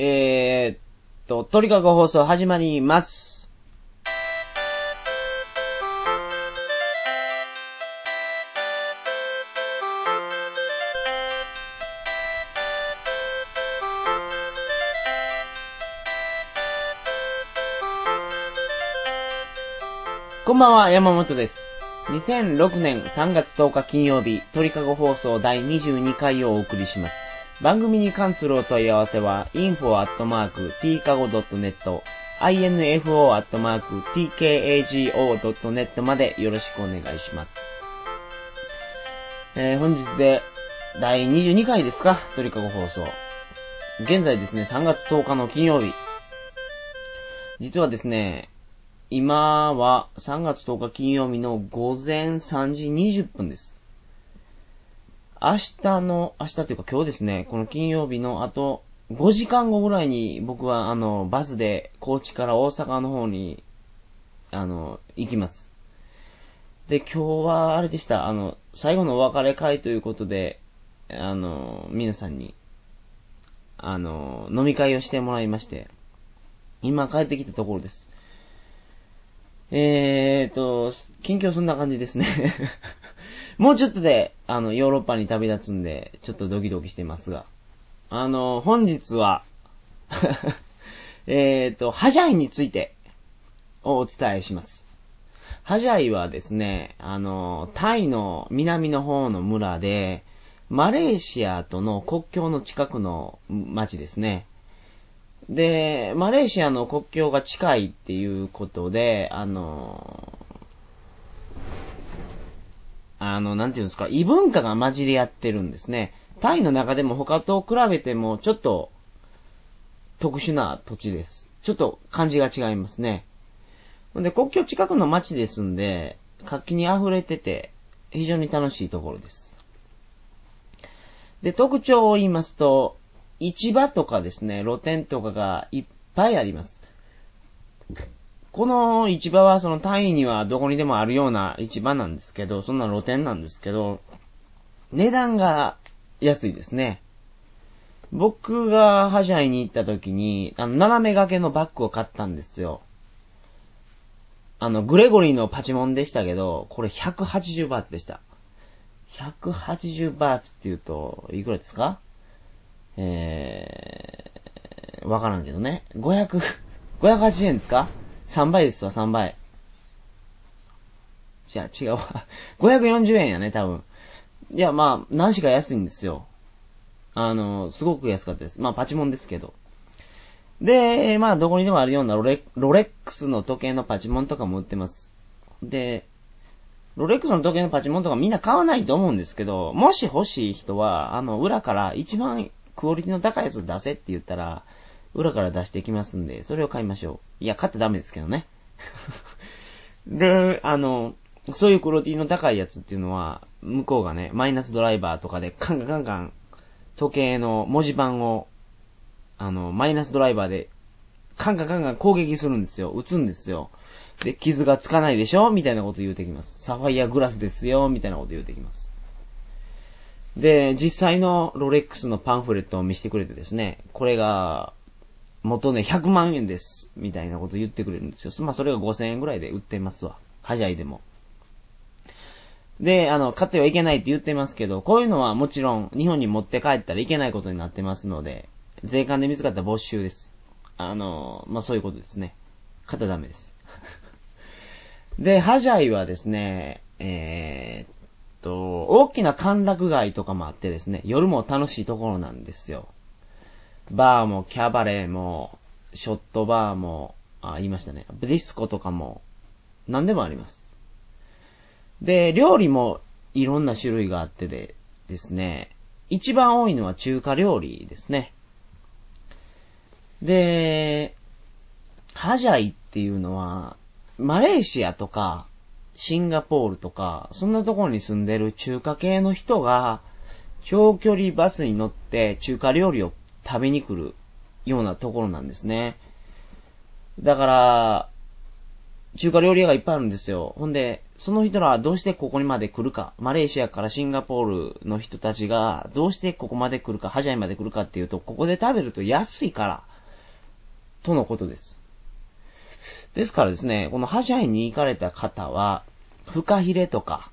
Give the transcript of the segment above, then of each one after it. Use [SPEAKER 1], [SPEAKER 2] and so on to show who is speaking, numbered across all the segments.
[SPEAKER 1] えー、っと、鳥かご放送始まります。こんばんは、山本です。2006年3月10日金曜日、鳥かご放送第22回をお送りします。番組に関するお問い合わせは、info.tkago.net、info.tkago.net までよろしくお願いします。えー、本日で第22回ですか？鳥かご放送。現在ですね、3月10日の金曜日。実はですね、今は3月10日金曜日の午前3時20分です。明日の、明日というか今日ですね、この金曜日のあと5時間後ぐらいに僕はあの、バスで高知から大阪の方に、あの、行きます。で、今日はあれでした、あの、最後のお別れ会ということで、あの、皆さんに、あの、飲み会をしてもらいまして、今帰ってきたところです。えーと、近況そんな感じですね。もうちょっとで、あの、ヨーロッパに旅立つんで、ちょっとドキドキしてますが。あの、本日は、えーと、ハジャイについて、をお伝えします。ハジャイはですね、あの、タイの南の方の村で、マレーシアとの国境の近くの町ですね。で、マレーシアの国境が近いっていうことで、あの、あの、なんていうんですか、異文化が混じり合ってるんですね。タイの中でも他と比べてもちょっと特殊な土地です。ちょっと感じが違いますね。ほんで、国境近くの街ですんで、活気に溢れてて、非常に楽しいところです。で、特徴を言いますと、市場とかですね、露店とかがいっぱいあります。この市場はそのタイにはどこにでもあるような市場なんですけど、そんな露店なんですけど、値段が安いですね。僕がハジャイに行った時に、あの、斜め掛けのバッグを買ったんですよ。あの、グレゴリーのパチモンでしたけど、これ180バーツでした。180バーツって言うと、いくらですか？えー、わからんけどね。500、580円ですか？?3 倍ですわ、3倍。じゃあ違うわ。540円やね、多分。いや、まあ、何しか安いんですよ。あの、すごく安かったです。まあ、パチモンですけど。で、まあ、どこにでもあるようなロレロレックスの時計のパチモンとかも売ってます。で、ロレックスの時計のパチモンとかみんな買わないと思うんですけど、もし欲しい人は、あの、裏から一番クオリティの高いやつを出せって言ったら、裏から出していきますんで、それを買いましょう。いや、買ってダメですけどね。で、あの、そういうクオリティの高いやつっていうのは、向こうがね、マイナスドライバーとかでカンカンカンカン、時計の文字盤を、あの、マイナスドライバーで、カンカンカンカン攻撃するんですよ。撃つんですよ。で、傷がつかないでしょ？みたいなこと言うてきます。サファイアグラスですよみたいなこと言うてきます。で、実際のロレックスのパンフレットを見せてくれてですね、これが、元ね、100万円です。みたいなこと言ってくれるんですよ。まあ、それが5000円ぐらいで売ってますわ。ハジャイでも。で、あの、買ってはいけないって言ってますけど、こういうのはもちろん日本に持って帰ったらいけないことになってますので、税関で見つかった没収です。あの、まあ、そういうことですね。買ったらダメです。で、ハジャイはですね、えー、っと、大きな歓楽街とかもあってですね、夜も楽しいところなんですよ。バーも、キャバレーも、ショットバーも、あ、言いましたね。ディスコとかも、何でもあります。で、料理もいろんな種類があってでですね、一番多いのは中華料理ですね。で、ハジャイっていうのは、マレーシアとか、シンガポールとか、そんなところに住んでる中華系の人が、長距離バスに乗って中華料理を食べに来るようなところなんですね。だから、中華料理屋がいっぱいあるんですよ。ほんで、その人らはどうしてここにまで来るか、マレーシアからシンガポールの人たちがどうしてここまで来るか、ハジャイまで来るかっていうと、ここで食べると安いから、とのことです。ですからですね、このハジャイに行かれた方は、フカヒレとか、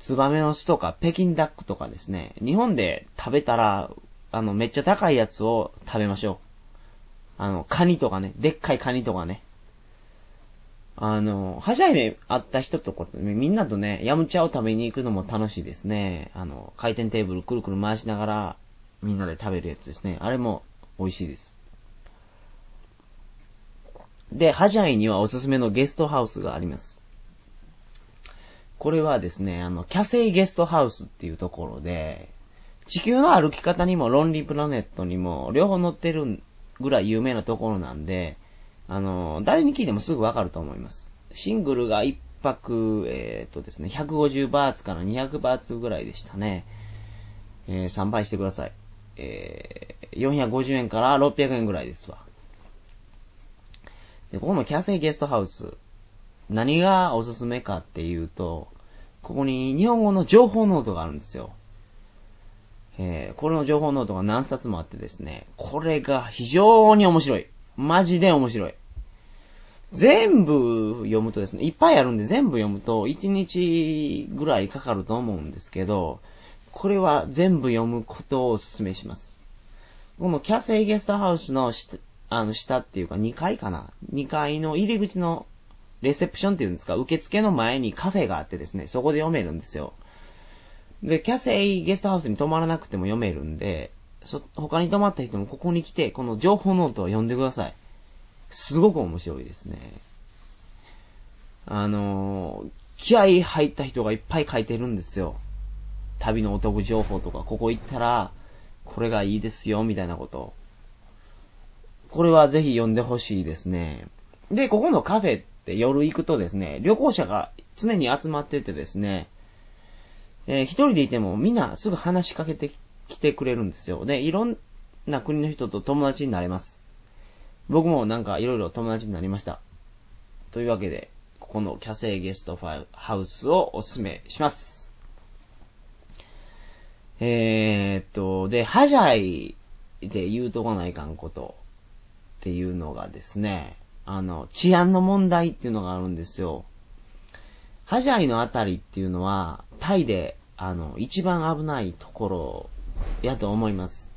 [SPEAKER 1] ツバメの巣とか、北京ダックとかですね、日本で食べたら、あの、めっちゃ高いやつを食べましょう。あの、カニとかね、でっかいカニとかね。あの、はじめ会った人とこみんなとね、ヤムチャを食べに行くのも楽しいですね。あの、回転テーブルくるくる回しながら、みんなで食べるやつですね。あれも美味しいです。で、ハジャイにはおすすめのゲストハウスがあります。これはですね、あの、キャセイゲストハウスっていうところで、地球の歩き方にもロンリープラネットにも両方載ってるぐらい有名なところなんで、あの、誰に聞いてもすぐわかると思います。シングルが1泊、えっ、ー、とですね、150バーツから200バーツぐらいでしたね。えー、3倍してください。えー、450円から600円ぐらいですわ。で、ここのキャセイゲストハウス、何がおすすめかっていうと、ここに日本語の情報ノートがあるんですよ。えー、これの情報ノートが何冊もあってですね、これが非常に面白い。マジで面白い。全部読むとですね、いっぱいあるんで全部読むと1日ぐらいかかると思うんですけど、これは全部読むことをお勧めします。このキャセイゲストハウスの下あの下っていうか2階かな ?2 階の入り口のレセプションっていうんですか、受付の前にカフェがあってですね、そこで読めるんですよ。で、キャセイゲストハウスに泊まらなくても読めるんで、そ、他に泊まった人もここに来て、この情報ノートを読んでください。すごく面白いですね。あのー、気合入った人がいっぱい書いてるんですよ。旅のお得情報とか、ここ行ったら、これがいいですよ、みたいなこと。これはぜひ読んでほしいですね。で、ここのカフェって夜行くとですね、旅行者が常に集まっててですね、えー、一人でいてもみんなすぐ話しかけてきてくれるんですよ。で、いろんな国の人と友達になれます。僕もなんかいろいろ友達になりました。というわけで、ここのキャセイゲストハウスをおすすめします。えー、っと、で、ハジャイで言うとこないかんことっていうのがですね、あの、治安の問題っていうのがあるんですよ。ハジャイのあたりっていうのは、タイで、あの、一番危ないところやと思います。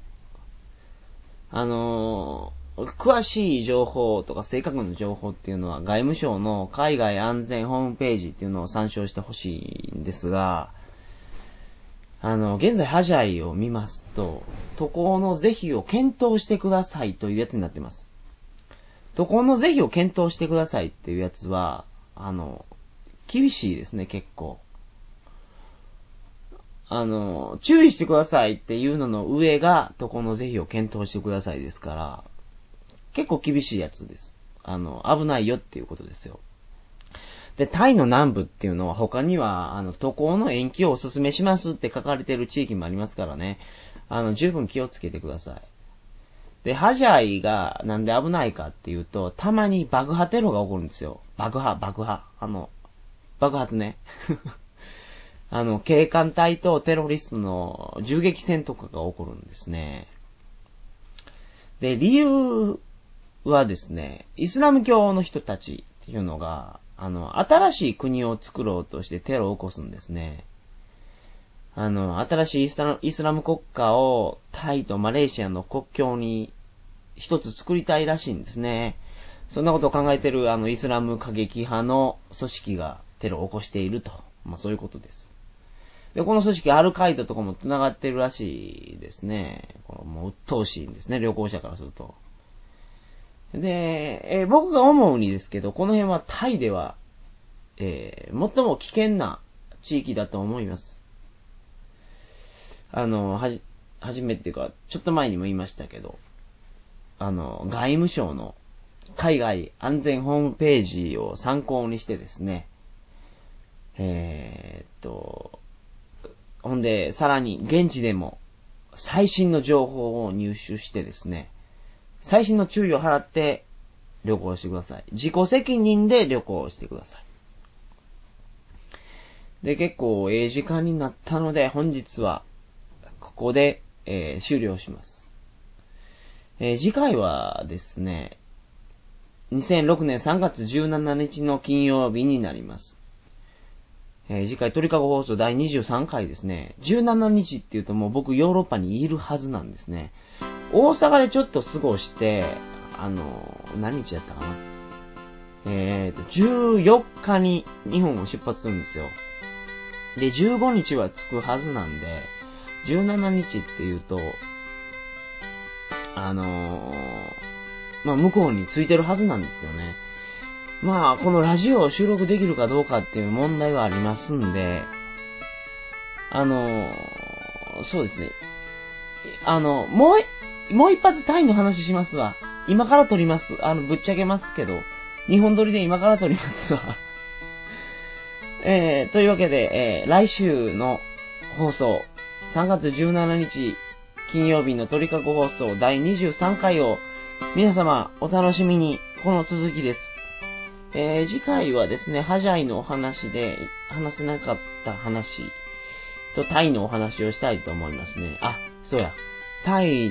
[SPEAKER 1] あの詳しい情報とか正確な情報っていうのは外務省の海外安全ホームページっていうのを参照してほしいんですが、あの、現在ハジャイを見ますと、渡航の是非を検討してくださいというやつになってます。渡航の是非を検討してくださいっていうやつは、あの、厳しいですね、結構。あの、注意してくださいっていうのの上が、とこの是非を検討してくださいですから、結構厳しいやつです。あの、危ないよっていうことですよ。で、タイの南部っていうのは他には、あの、渡航の延期をお勧めしますって書かれてる地域もありますからね。あの、十分気をつけてください。で、ハジャイがなんで危ないかっていうと、たまに爆破テロが起こるんですよ。爆破、爆破。あの、爆発ね。あの、警官隊とテロリストの銃撃戦とかが起こるんですね。で、理由はですね、イスラム教の人たちっていうのが、あの、新しい国を作ろうとしてテロを起こすんですね。あの、新しいイスライスラム国家をタイとマレーシアの国境に一つ作りたいらしいんですね。そんなことを考えてるあのイスラム過激派の組織がテロを起こしていると。まあそういうことです。で、この組織アルカイダとかも繋がってるらしいですね。このもう鬱陶しいんですね、旅行者からすると。で、えー、僕が思うにですけど、この辺はタイでは、えー、最も危険な地域だと思います。あの、はじ、はじめっていうか、ちょっと前にも言いましたけど、あの、外務省の海外安全ホームページを参考にしてですね、えー、っと、ほんで、さらに現地でも最新の情報を入手してですね、最新の注意を払って旅行してください。自己責任で旅行してください。で、結構、ええ時間になったので、本日は、ここで、えー、終了します。えー、次回はですね、2006年3月17日の金曜日になります。えー次回鳥かご放送第23回ですね。17日っていうともう僕ヨーロッパにいるはずなんですね。大阪でちょっと過ごして、あの何日だったかな。えーと、14日に日本を出発するんですよ。で、15日は着くはずなんで、17日っていうと、あのーまあ、向こうについてるはずなんですよね。まあ、このラジオを収録できるかどうかっていう問題はありますんで、あのそうですね。あの、もう、もう一発タイの話しますわ。今から撮ります。あの、ぶっちゃけますけど、日本撮りで今から撮りますわ。えー、というわけで、えー、来週の放送、3月17日金曜日の鳥かご放送第23回を皆様お楽しみに、この続きです。えー、次回はですね、ハジャイのお話で話せなかった話とタイのお話をしたいと思いますね。あ、そうや。タイ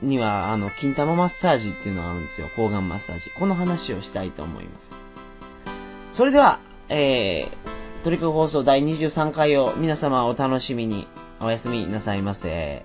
[SPEAKER 1] には、あの、金玉マッサージっていうのがあるんですよ。抗がんマッサージ。この話をしたいと思います。それでは、えー、トリック放送第23回を皆様お楽しみにおやすみなさいませ。